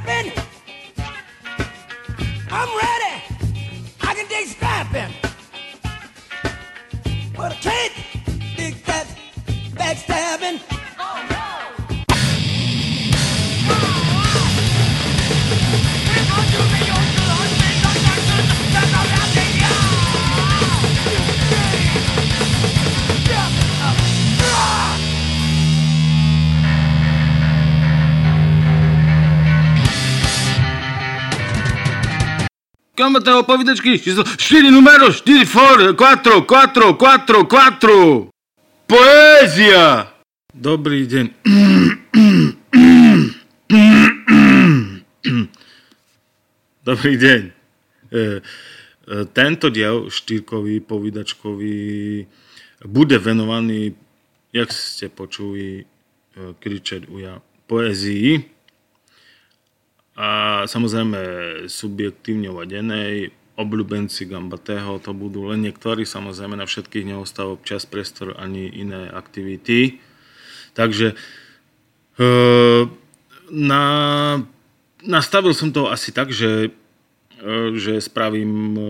scrapping. I'm ready. I can dig scrapping. But I can't dig that backstabbing. Chiamate opovidačky číslo 4 numero 4 4 4 4 4 4 Poézia! Dobrý deň. Dobrý deň. E, e, Tento diel štýrkový, povidačkový bude venovaný, jak ste počuli, e, kričať uja poézii a samozrejme subjektívne uvedenej, obľúbenci Gambatého to budú len niektorí, samozrejme na všetkých neostáva čas, priestor ani iné aktivity. Takže e, na, nastavil som to asi tak, že, e, že spravím e,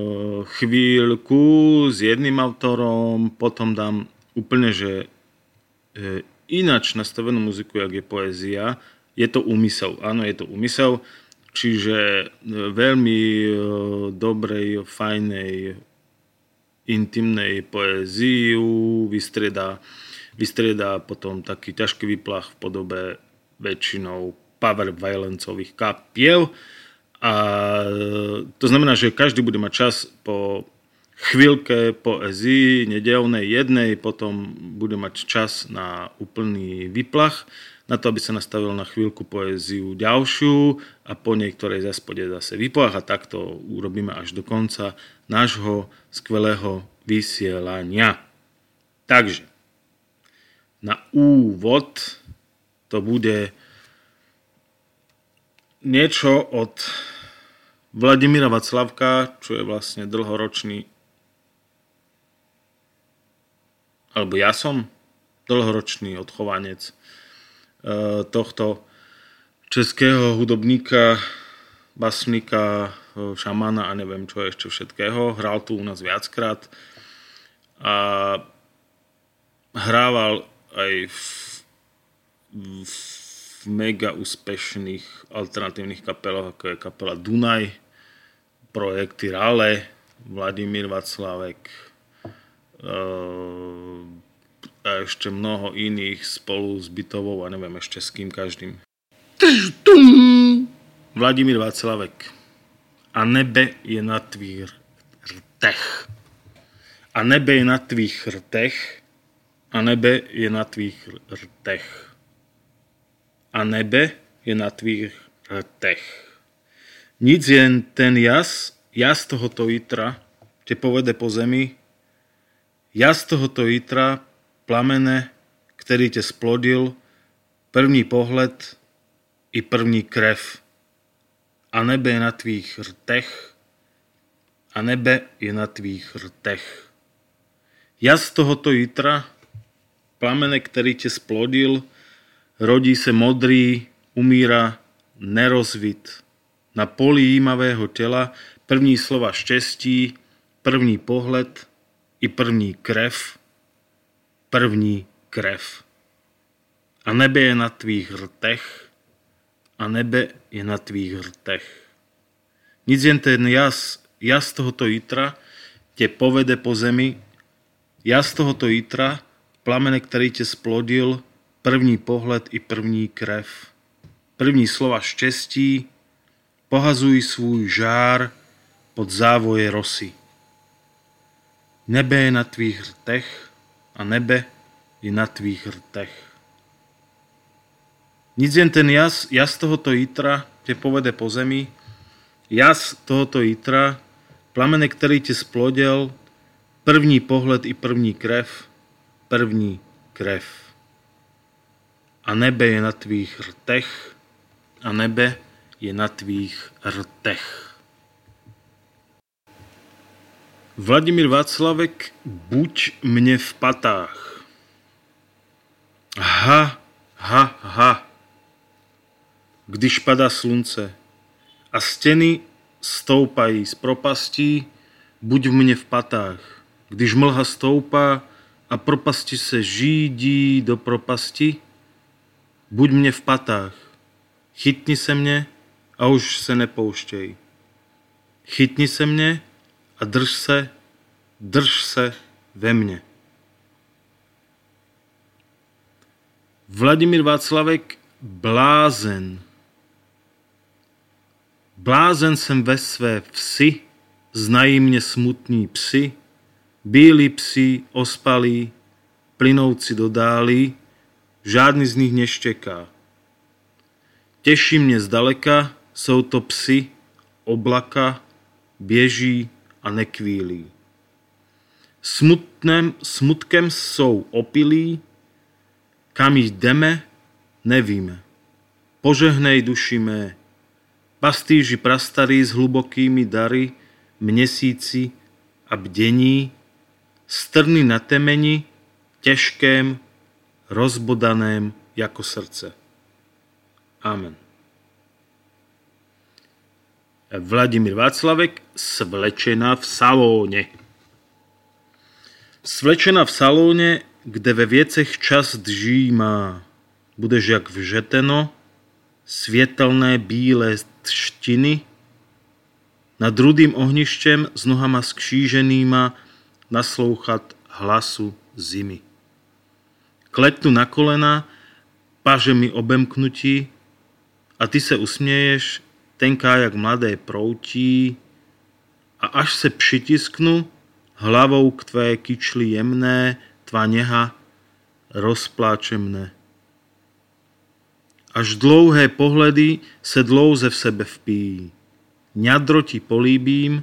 chvíľku s jedným autorom, potom dám úplne, že ináč nastavenú muziku, jak je poézia, je to úmysel. Áno, je to úmysel. Čiže e, veľmi e, dobrej, fajnej, intimnej poéziu vystrieda, vystrieda potom taký ťažký výplach v podobe väčšinou power violencových kapiel. A e, to znamená, že každý bude mať čas po chvíľke poezii nedelnej jednej, potom bude mať čas na úplný výplach na to, aby sa nastavil na chvíľku poéziu ďalšiu a po nej, ktorej zase pôjde zase výplach a takto urobíme až do konca nášho skvelého vysielania. Takže, na úvod to bude niečo od Vladimíra Vaclavka, čo je vlastne dlhoročný alebo ja som dlhoročný odchovanec tohto českého hudobníka, basníka, e, šamana a neviem čo ešte všetkého. Hral tu u nás viackrát a hrával aj v, v mega úspešných alternatívnych kapeloch, ako je kapela Dunaj, projekty Rale, Vladimír Vaclavek, e, a ešte mnoho iných spolu s bytovou a neviem ešte s kým každým. Vladimír Václavek. A nebe je na tvých rtech. A nebe je na tvých rtech. A nebe je na tvých rtech. A nebe je na tvých rtech. Nic jen ten jas, jas tohoto itra, te povede po zemi, jas tohoto itra plamene, ktorý te splodil, první pohled i první krev. A nebe je na tvých rtech, a nebe je na tvých rtech. Jas tohoto jitra, plamene, ktorý te splodil, rodí se modrý, umíra nerozvit. Na poli jímavého tela první slova štěstí, první pohled i první krev – první krev. A nebe je na tvých rtech, a nebe je na tvých rtech. Nic jen ten jas, jas tohoto jitra te povede po zemi, jas tohoto jitra, plamene, ktorý te splodil, první pohled i první krev. První slova štěstí, pohazuj svůj žár pod závoje rosy. Nebe je na tvých rtech, a nebe je na tvých rtech. Nic jen ten jas, jas tohoto jitra te povede po zemi, jas tohoto jitra, plamene, ktorý te splodil, první pohled i první krev, první krev. A nebe je na tvých rtech, a nebe je na tvých rtech. Vladimír Václavek, buď mne v patách. Ha, ha, ha. když padá slunce a steny stoupají z propastí, buď mne v patách. Když mlha stoupá a propasti se žídí do propasti, buď mne v patách. Chytni se mne a už se nepouštěj. Chytni se mne a drž se, drž se ve mne. Vladimír Václavek, blázen. Blázen jsem ve své vsi, znají mě smutní psy, bílí psi, ospalí, plynouci do dály, žádný z nich neštěká. Teší mě zdaleka, jsou to psy, oblaka, běží a nekvílí. Smutnem, smutkem jsou opilí, kam jdeme, nevíme. Požehnej duši mé, pastýži prastarí s hlubokými dary, měsíci a bdení, strny na temeni, těžkém, rozbodaném jako srdce. Amen. Vladimír Václavek, svlečena v salóne. Svlečena v salóne, kde ve věcech čas džímá. Budeš jak vžeteno, svietelné bílé štiny, nad rudým ohništěm s nohama skříženýma naslouchat hlasu zimy. Kletnu na kolena, paže mi obemknutí a ty se usměješ, tenká jak mladé proutí a až se přitisknu hlavou k tvé kyčli jemné, tvá neha rozpláče mne. Až dlouhé pohledy se dlouze v sebe vpíjí. Ňadro ti políbím,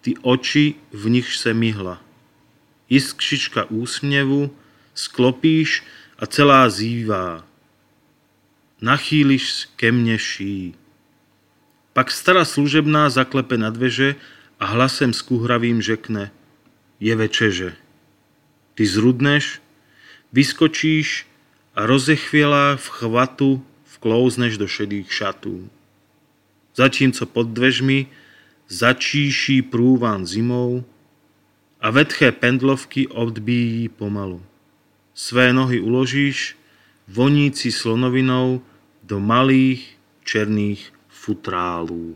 ty oči, v nich se myhla. Iskřička úsměvu, sklopíš a celá zývá. Nachýliš ke mne ší. Pak stará služebná zaklepe na dveže a hlasem skúhravým řekne je večeže. Ty zrudneš, vyskočíš a rozechvělá v chvatu vklouzneš do šedých šatů zatímco pod dveřmi začíší prúvan zimou a vetché pendlovky odbíjí pomalu. Své nohy uložíš voníci slonovinou do malých černých futralo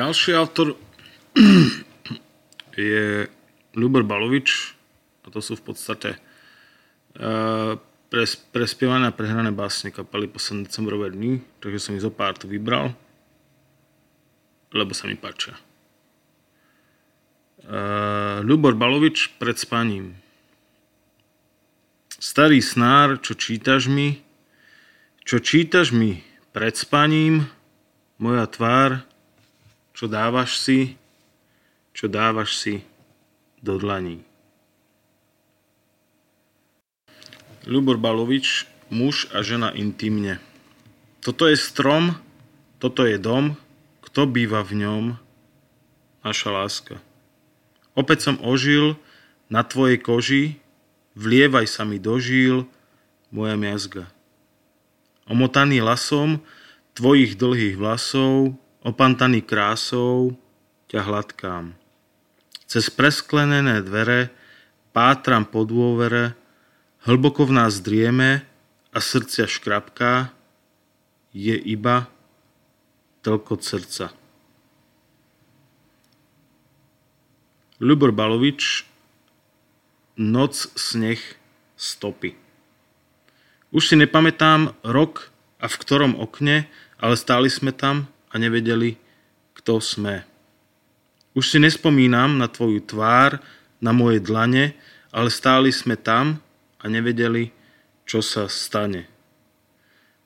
Ďalší autor je Ľubor Balovič a to sú v podstate uh, pres, prespievané a prehrané básne kapely posledné decembrové dny, takže som ich zo pár tu vybral, lebo sa mi páčia. Uh, Ľubor Balovič pred spaním. Starý snár, čo čítaš mi, čo čítaš mi pred spaním, moja tvár, čo dávaš si, čo dávaš si do dlaní. Ľubor Balovič, muž a žena intimne. Toto je strom, toto je dom, kto býva v ňom? Naša láska. Opäť som ožil na tvojej koži, vlievaj sa mi do žíl, moja miazga. Omotaný lasom, tvojich dlhých vlasov, opantaný krásou, ťa hladkám. Cez presklenené dvere pátram po dôvere, hlboko v nás drieme a srdcia škrapká, je iba telkot srdca. Ľubor Balovič Noc, sneh, stopy. Už si nepamätám rok a v ktorom okne, ale stáli sme tam a nevedeli, kto sme. Už si nespomínam na tvoju tvár, na moje dlane, ale stáli sme tam a nevedeli, čo sa stane.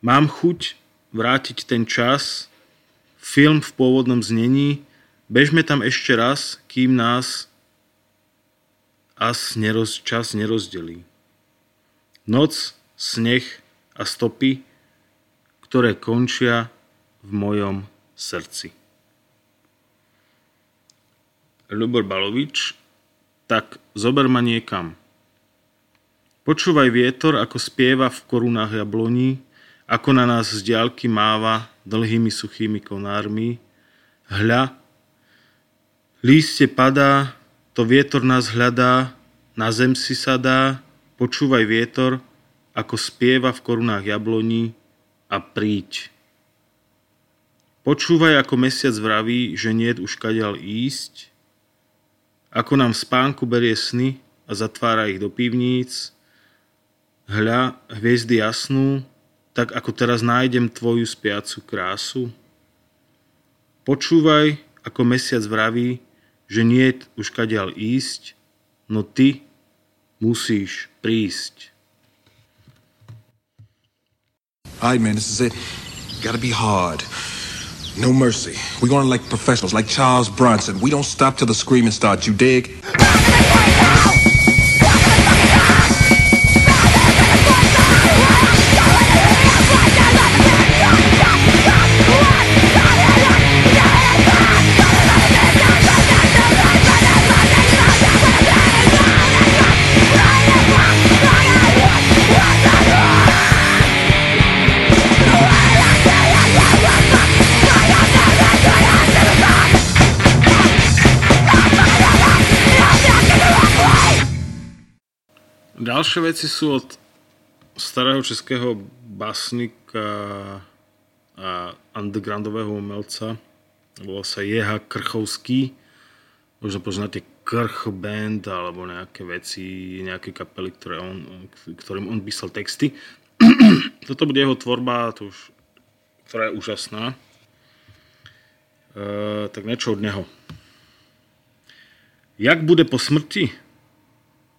Mám chuť vrátiť ten čas, film v pôvodnom znení, bežme tam ešte raz, kým nás as neroz, čas nerozdelí. Noc, sneh a stopy, ktoré končia v mojom srdci. Ľubor Balovič, tak zober ma niekam. Počúvaj vietor, ako spieva v korunách jabloní, ako na nás z diálky máva dlhými suchými konármi. Hľa, líste padá, to vietor nás hľadá, na zem si sadá, počúvaj vietor, ako spieva v korunách jabloní a príď. Počúvaj, ako mesiac vraví, že nie už kadiaľ ísť, ako nám v spánku berie sny a zatvára ich do pivníc. Hľa, hviezdy jasnú, tak ako teraz nájdem tvoju spiacu krásu. Počúvaj, ako mesiac vraví, že nie už kadiaľ ísť, no ty musíš prísť. All right, man, this is it. Gotta be hard. No mercy. We're going like professionals, like Charles Bronson. We don't stop till the screaming starts, you dig? Ďalšie veci sú od starého českého basnika a undergroundového umelca. Volá sa Jeha Krchovský. Možno poznáte Krch Band alebo nejaké veci, nejaké kapely, ktoré on, ktorým on písal texty. Toto bude jeho tvorba, to už, ktorá je úžasná. E, tak niečo od neho. Jak bude po smrti?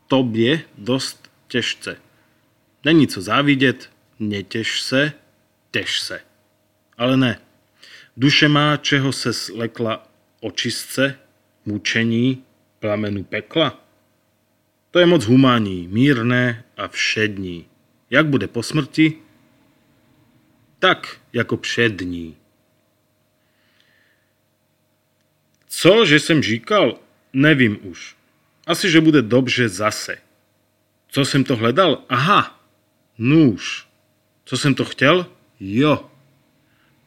tobě dost těžce. Není co závidět, netěž se, tež se. Ale ne. Duše má, čeho se slekla očistce, mučení, plamenu pekla. To je moc humání, mírné a všední. Jak bude po smrti? Tak, jako přední. Co, že jsem říkal? Nevím už. Asi, že bude dobře zase. Co jsem to hledal? Aha, nůž. Co jsem to chtěl? Jo,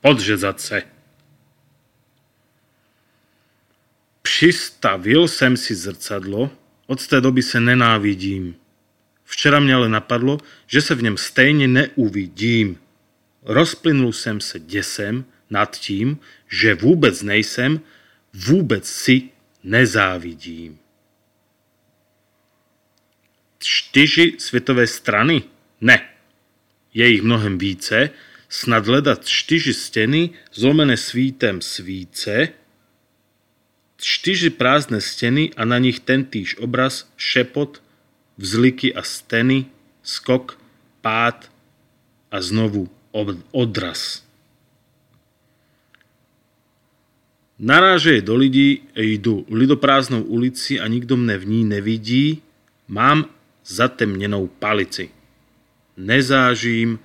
podřezat se. Přistavil jsem si zrcadlo, od té doby se nenávidím. Včera mě ale napadlo, že se v něm stejně neuvidím. Rozplynul jsem se děsem nad tím, že vůbec nejsem, vůbec si nezávidím čtyři světové strany? Ne. Je jich mnohem více, snad hledat čtyři stěny zlomené svítem svíce, čtyři prázdné stěny a na nich tentýž obraz, šepot, vzliky a steny, skok, pád a znovu odraz. Narážeje do lidí, jdu lidoprázdnou ulici a nikdo mne v ní nevidí, mám zatemnenou palici. Nezážím,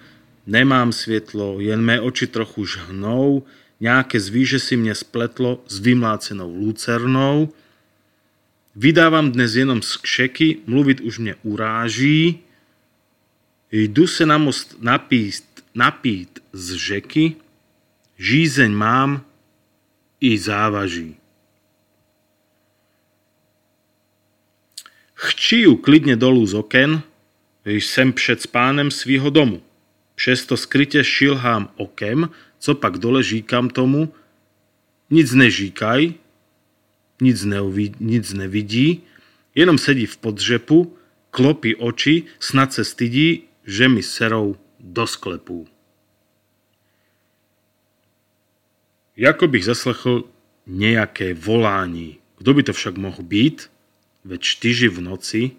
nemám světlo, jen mé oči trochu žhnou, nějaké zvíže si mě spletlo s vymlácenou lucernou. Vydávám dnes jenom skšeky, mluvit už mě uráží. Jdu se na most napít, napít z řeky, Žízeň mám i závaží. Chčiju klidně dolů z oken, jsem před spánem svýho domu. Přesto skrytě šilhám okem, co pak dole říkám tomu, nic nežíkaj, nic, neuvidí, nic nevidí, jenom sedí v podřepu, klopí oči, snad se stydí, že mi serou do sklepu. Jako bych zaslechl nejaké volání. Kdo by to však mohl být? Veď štyži v noci.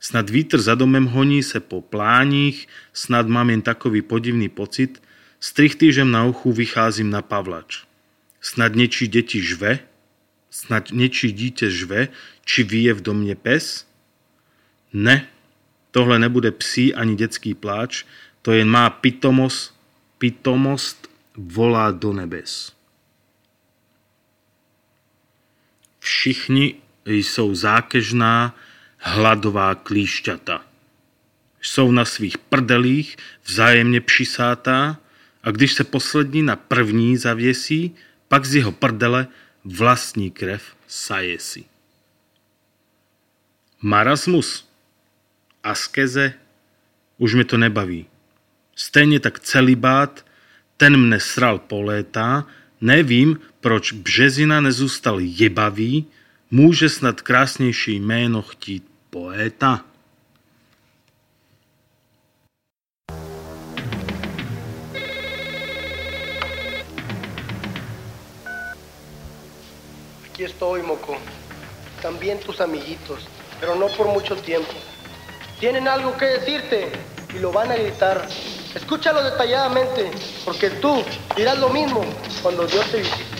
Snad vítr za domem honí se po pláních, snad mám jen takový podivný pocit, strich týžem na uchu vycházím na pavlač. Snad něčí děti žve, snad něčí dítě žve, či vyje v domě pes? Ne, tohle nebude psí ani detský pláč, to jen má pitomost, pitomost volá do nebes. Všichni jsou zákežná hladová klíšťata. Jsou na svých prdelích vzájemně přisátá a když se poslední na první zavěsí, pak z jeho prdele vlastní krev saje si. Marasmus, askeze, už mi to nebaví. Stejně tak celibát, ten mne sral po léta, nevím, proč Březina nezůstal jebavý, snad jméno chtít poéta? Aquí estoy, Moco. También tus amiguitos, pero no por mucho tiempo. Tienen algo que decirte y lo van a gritar. Escúchalo detalladamente, porque tú dirás lo mismo cuando Dios te visite.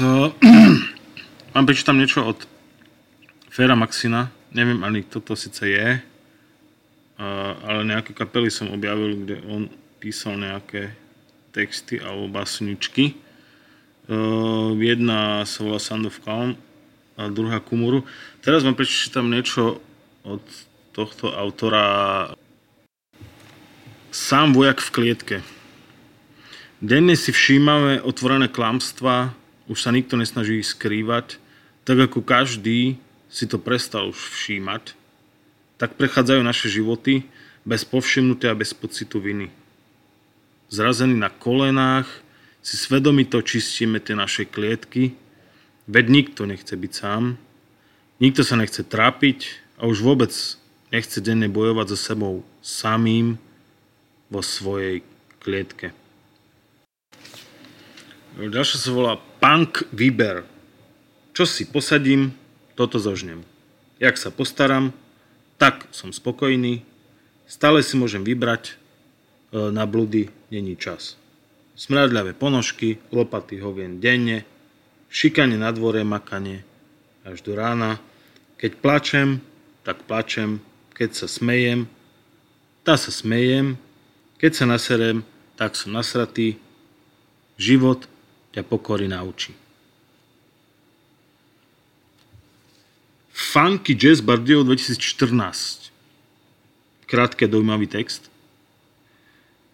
Vám prečítam niečo od Fera Maxina. Neviem ani kto to síce je, uh, ale nejaké kapely som objavil, kde on písal nejaké texty alebo básničky. Uh, jedna sa volá Sound of Calm a druhá Kumuru. Teraz vám prečítam niečo od tohto autora Sám vojak v klietke. Denne si všímame otvorené klamstva, už sa nikto nesnaží skrývať, tak ako každý si to prestal už všímať, tak prechádzajú naše životy bez povšimnutia a bez pocitu viny. Zrazení na kolenách, si svedomito čistíme tie naše klietky, veď nikto nechce byť sám, nikto sa nechce trápiť a už vôbec nechce denne bojovať so sebou samým vo svojej klietke. Ďalšia sa volá Punk Výber. Čo si posadím, toto zožnem. Jak sa postaram, tak som spokojný. Stále si môžem vybrať, e, na blúdy není čas. Smradľavé ponožky, lopaty hovien denne, šikanie na dvore, makanie až do rána. Keď plačem, tak plačem, keď sa smejem, tá sa smejem, keď sa naserem, tak som nasratý. Život ťa pokory naučí. Funky Jazz Bardeo 2014. Krátke dojímavý text.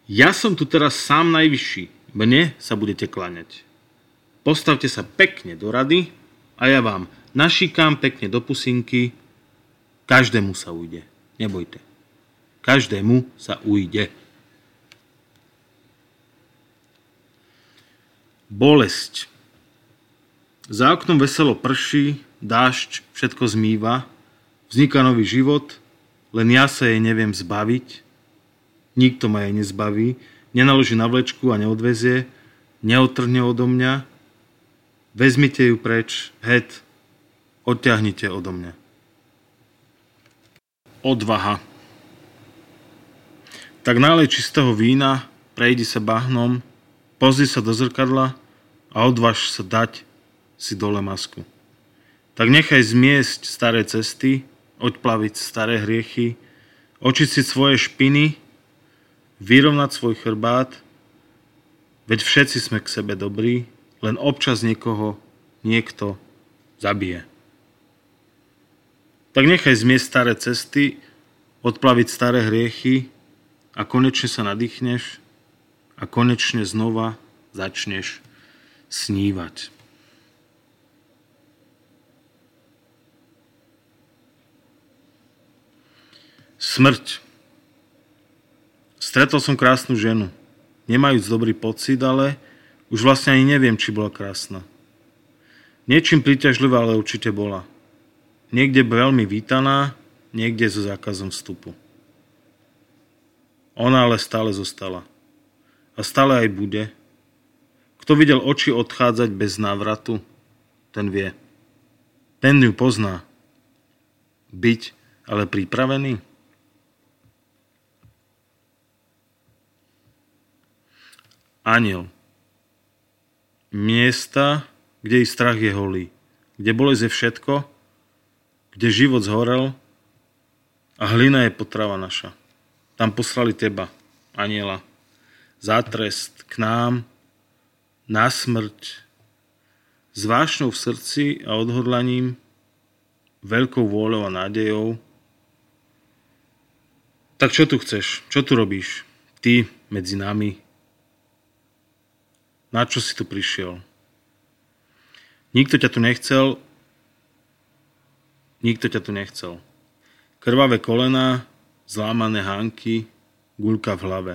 Ja som tu teraz sám najvyšší. Mne sa budete klaňať. Postavte sa pekne do rady a ja vám našikám pekne do pusinky. Každému sa ujde. Nebojte. Každému sa ujde. Bolesť. Za oknom veselo prší, dážď všetko zmýva, vzniká nový život, len ja sa jej neviem zbaviť. Nikto ma jej nezbaví, nenaloží na vlečku a neodvezie, neotrhne odo mňa. vezmite ju preč, het, odťahnite odo mňa. Odvaha. Tak nálej čistého vína, prejdi sa bahnom, pozri sa do zrkadla a odvaž sa dať si dole masku. Tak nechaj zmiesť staré cesty, odplaviť staré hriechy, očistiť svoje špiny, vyrovnať svoj chrbát, veď všetci sme k sebe dobrí, len občas niekoho niekto zabije. Tak nechaj zmiesť staré cesty, odplaviť staré hriechy a konečne sa nadýchneš a konečne znova začneš snívať. Smrť. Stretol som krásnu ženu. Nemajúc dobrý pocit, ale už vlastne ani neviem, či bola krásna. Niečím príťažlivá, ale určite bola. Niekde veľmi vítaná, niekde so zákazom vstupu. Ona ale stále zostala. A stále aj bude. Kto videl oči odchádzať bez návratu, ten vie. Ten ju pozná. Byť ale pripravený? Aniel. Miesta, kde i strach je holý, kde bolesť je všetko, kde život zhorel a hlina je potrava naša. Tam poslali teba, aniela, za trest k nám, na smrť, s v srdci a odhodlaním, veľkou vôľou a nádejou. Tak čo tu chceš? Čo tu robíš? Ty medzi nami, na čo si tu prišiel? Nikto ťa tu nechcel, nikto ťa tu nechcel. Krvavé kolena, zlámané hánky, guľka v hlave.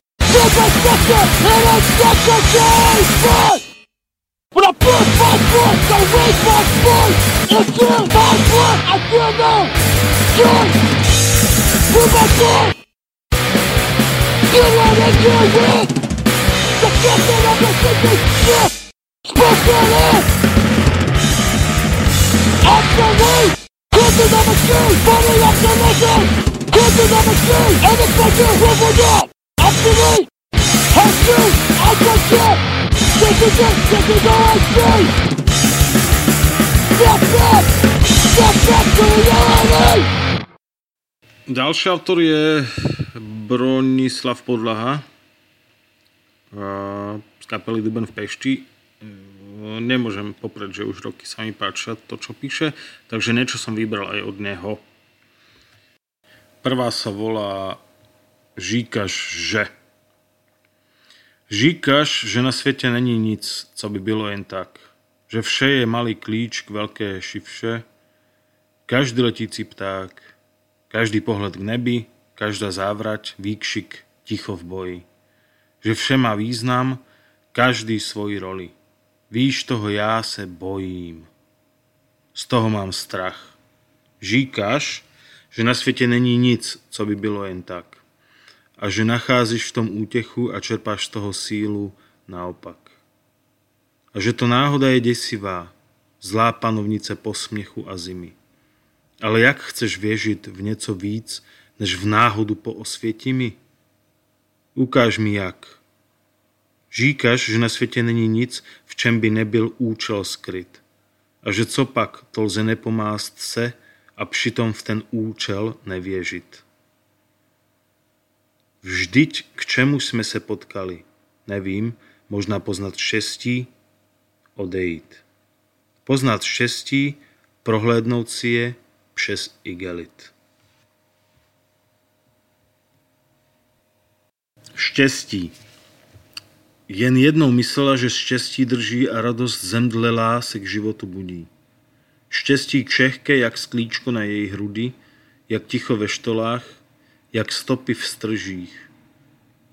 motherfucker, and I'm fucking gay, When I push my foot, I raise my foot, It's feel my foot, I feel no good. With my foot, you wanna get with the captain of the city, shit, spoken it. I'm the way, captain of the street, body of the legend, captain of the street, and the fucking river up. Up to! Reality! Ďalší autor je Bronislav Podlaha z kapely Duben v Pešti nemôžem poprieť, že už roky sa mi páčia to, čo píše, takže niečo som vybral aj od neho. Prvá sa volá Žíkaš, že. Žíkaš, že na svete není nic, co by bylo jen tak. Že vše je malý klíč k veľké šivše, každý letící pták, každý pohled k nebi, každá závrať, výkšik, ticho v boji. Že vše má význam, každý svoji roli. Víš, toho já se bojím. Z toho mám strach. Žíkáš, že na světě není nic, co by bylo jen tak. A že nacházíš v tom útechu a čerpáš z toho sílu naopak. A že to náhoda je desivá, zlá panovnice posměchu a zimy. Ale jak chceš věžit v něco víc, než v náhodu po osvětimi? Ukáž mi jak. Říkáš, že na světě není nic, v čem by nebyl účel skryt. a že co pak to lze nepomást se a přitom v ten účel nevěžit. Vždyť k čemu jsme se potkali? Nevím, možná poznat štěstí, odejít. Poznat štěstí, prohlédnout si je přes igelit. Štěstí. Jen jednou myslela, že štěstí drží a radost zemdlelá se k životu budí. Štěstí křehké, jak sklíčko na její hrudi, jak ticho ve štolách, jak stopy v stržích.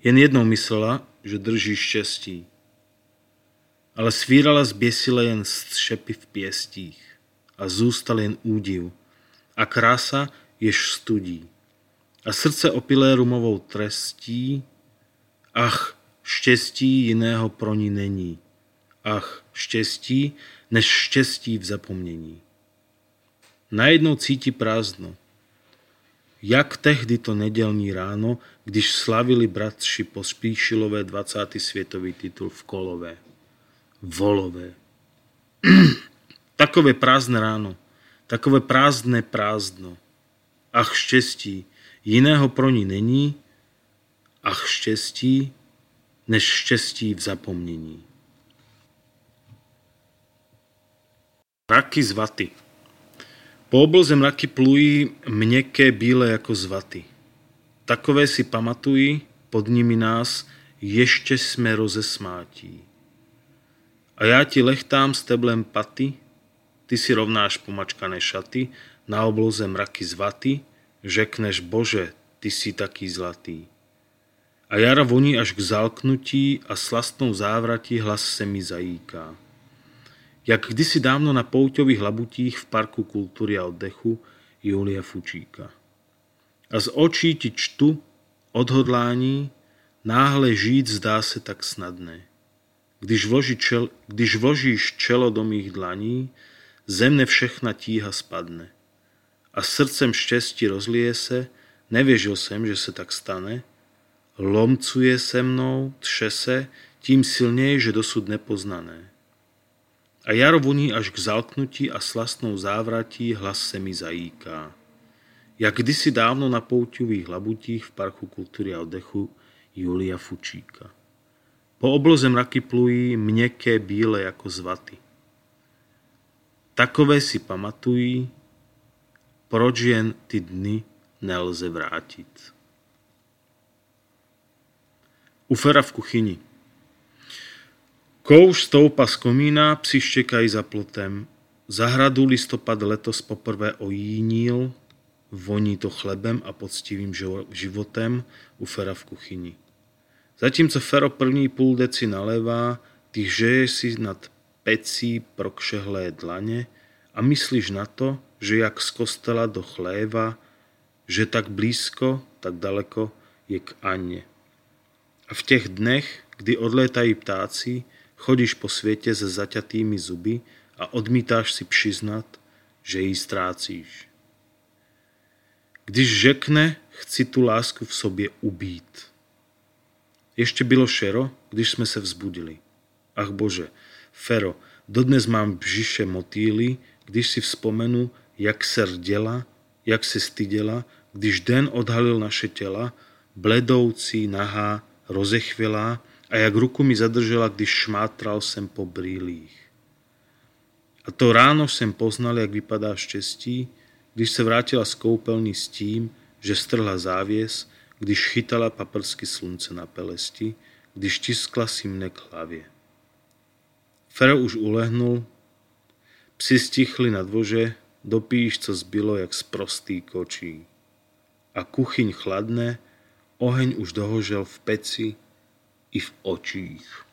Jen jednou myslela, že drží štěstí. Ale svírala zběsile jen střepy v pěstích a zůstal jen údiv a krása jež studí. A srdce opilé rumovou trestí, ach, štěstí jiného pro ní není. Ach, štěstí, než štěstí v zapomnění. Najednou cítí prázdno. Jak tehdy to nedělní ráno, když slavili bratři Pospíšilové 20. světový titul v Kolové. Volové. Takové prázdné ráno. Takové prázdné prázdno. Ach štěstí, jiného pro ní není. Ach štěstí, než štěstí v zapomnění. Raky z vaty. Po obloze mraky plují měkké bílé jako z vaty. Takové si pamatují, pod nimi nás ještě jsme rozesmátí. A já ti lechtám s teblem paty, ty si rovnáš pomačkané šaty, na obloze mraky z řekneš Bože, ty si taký zlatý. A jara voní až k zalknutí a slastnou závratí hlas se mi zajíká. Jak kdysi dávno na pouťových labutích v Parku kultury a oddechu Julia Fučíka. A z očí ti čtu odhodlání, náhle žít zdá se tak snadné. Když, vloží čel, když vložíš čelo do mých dlaní, ze mne všechna tíha spadne. A srdcem štěstí rozlije se, nevěřil jsem, že se tak stane, lomcuje se mnou, tře se, tím silněji, že dosud nepoznané. A jar voní až k zalknutí a slastnou závratí hlas se mi zajíká. Jak kdysi dávno na pouťových labutích v Parku kultury a oddechu Julia Fučíka. Po obloze mraky plují měkké bíle jako zvaty. Takové si pamatují, proč jen ty dny nelze vrátit. U v kuchyni. Kouš stoupa z komína, psi štěkají za plotem. Zahradu listopad letos poprvé ojínil, voní to chlebem a poctivým životem u Fera v kuchyni. Zatímco Fero první půl deci nalévá, ty hřeješ si nad pecí prokšehlé dlane a myslíš na to, že jak z kostela do chléva, že tak blízko, tak daleko je k Anne. A v těch dnech, kdy odlétají ptáci, chodíš po světě se zaťatými zuby a odmítáš si přiznat, že ji ztrácíš. Když řekne, chci tu lásku v sobě ubít. Ještě bylo šero, když jsme se vzbudili. Ach bože, Fero, dodnes mám břiše motýly, když si vzpomenu, jak se rděla, jak se styděla, když den odhalil naše těla, bledoucí, nahá, rozechvělá a jak ruku mi zadržela, když šmátral jsem po brýlích. A to ráno jsem poznal, jak vypadá štěstí, když se vrátila z koupelny s tím, že strhla závěs, když chytala paprsky slunce na pelesti, když tiskla si mne k hlavě. Fero už ulehnul, psi stichli na dvože, dopíš, co zbylo, jak z prostý kočí. A kuchyň chladné, oheň už dohožel v peci i v očích.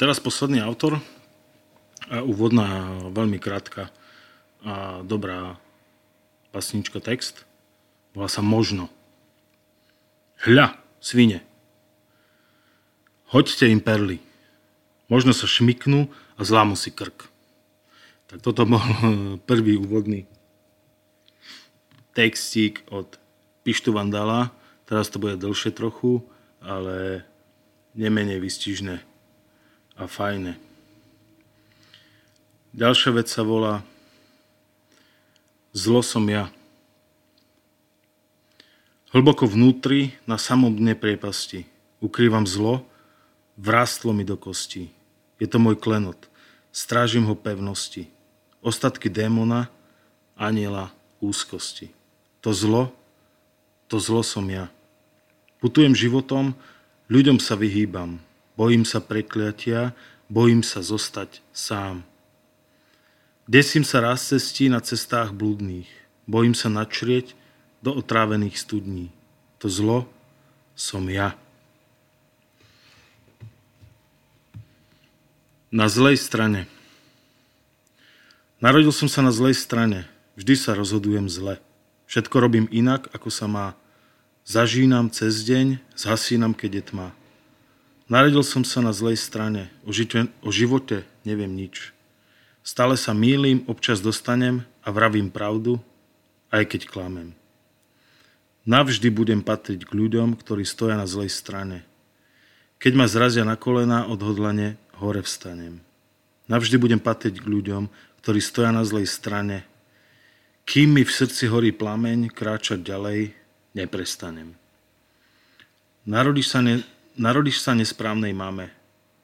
Teraz posledný autor a úvodná veľmi krátka a dobrá pasnička text. Volá sa Možno. Hľa, svine. Hoďte im perly. Možno sa šmiknú a zlámu si krk. Tak toto bol prvý úvodný textík od Pištu Vandala. Teraz to bude dlhšie trochu, ale nemenej vystižné a fajné. Ďalšia vec sa volá Zlo som ja. Hlboko vnútri, na samom dne priepasti, ukrývam zlo, vrástlo mi do kosti. Je to môj klenot, strážim ho pevnosti. Ostatky démona, aniela, úzkosti. To zlo, to zlo som ja. Putujem životom, ľuďom sa vyhýbam. Bojím sa prekliatia, bojím sa zostať sám. Desím sa raz cestí na cestách blúdnych. Bojím sa načrieť do otrávených studní. To zlo som ja. Na zlej strane. Narodil som sa na zlej strane. Vždy sa rozhodujem zle. Všetko robím inak, ako sa má. Zažínam cez deň, zhasínam, keď je tma. Narodil som sa na zlej strane. O, žite, o živote neviem nič. Stále sa mýlim, občas dostanem a vravím pravdu, aj keď klamem. Navždy budem patriť k ľuďom, ktorí stoja na zlej strane. Keď ma zrazia na kolena, odhodlane hore vstanem. Navždy budem patriť k ľuďom, ktorí stoja na zlej strane. Kým mi v srdci horí plameň, kráčať ďalej neprestanem. Narodíš sa, ne, narodíš sa nesprávnej mame.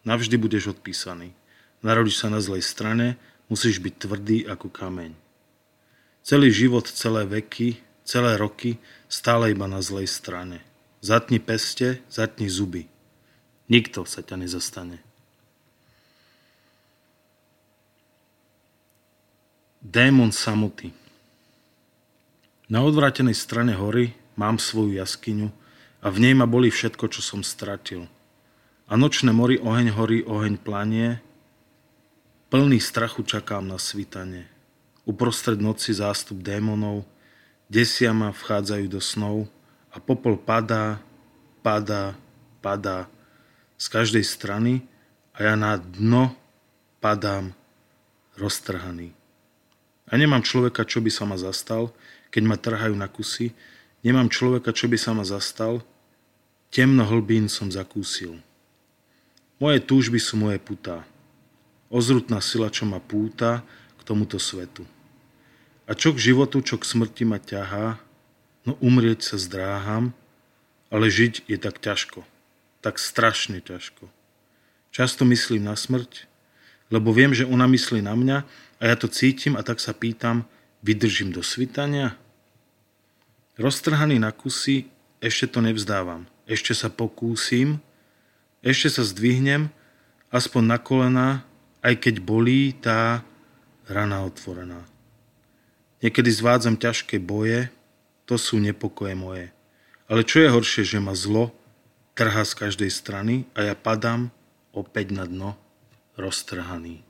Navždy budeš odpísaný. Narodíš sa na zlej strane, musíš byť tvrdý ako kameň. Celý život, celé veky, celé roky stále iba na zlej strane. Zatni peste, zatni zuby. Nikto sa ťa nezastane. Démon samoty. Na odvrátenej strane hory mám svoju jaskyňu a v nej ma boli všetko, čo som stratil. A nočné mori oheň horí, oheň planie, Plný strachu čakám na svitanie. Uprostred noci zástup démonov, desia ma, vchádzajú do snov a popol padá, padá, padá z každej strany a ja na dno padám roztrhaný. A nemám človeka, čo by sa ma zastal, keď ma trhajú na kusy, nemám človeka, čo by sa ma zastal, temno hlbín som zakúsil. Moje túžby sú moje putá ozrutná sila, čo ma púta k tomuto svetu. A čo k životu, čo k smrti ma ťahá, no umrieť sa zdráham, ale žiť je tak ťažko, tak strašne ťažko. Často myslím na smrť, lebo viem, že ona myslí na mňa a ja to cítim a tak sa pýtam, vydržím do svitania? Roztrhaný na kusy, ešte to nevzdávam. Ešte sa pokúsim, ešte sa zdvihnem, aspoň na kolená aj keď bolí tá rana otvorená. Niekedy zvádzam ťažké boje, to sú nepokoje moje. Ale čo je horšie, že ma zlo trhá z každej strany a ja padám opäť na dno roztrhaný.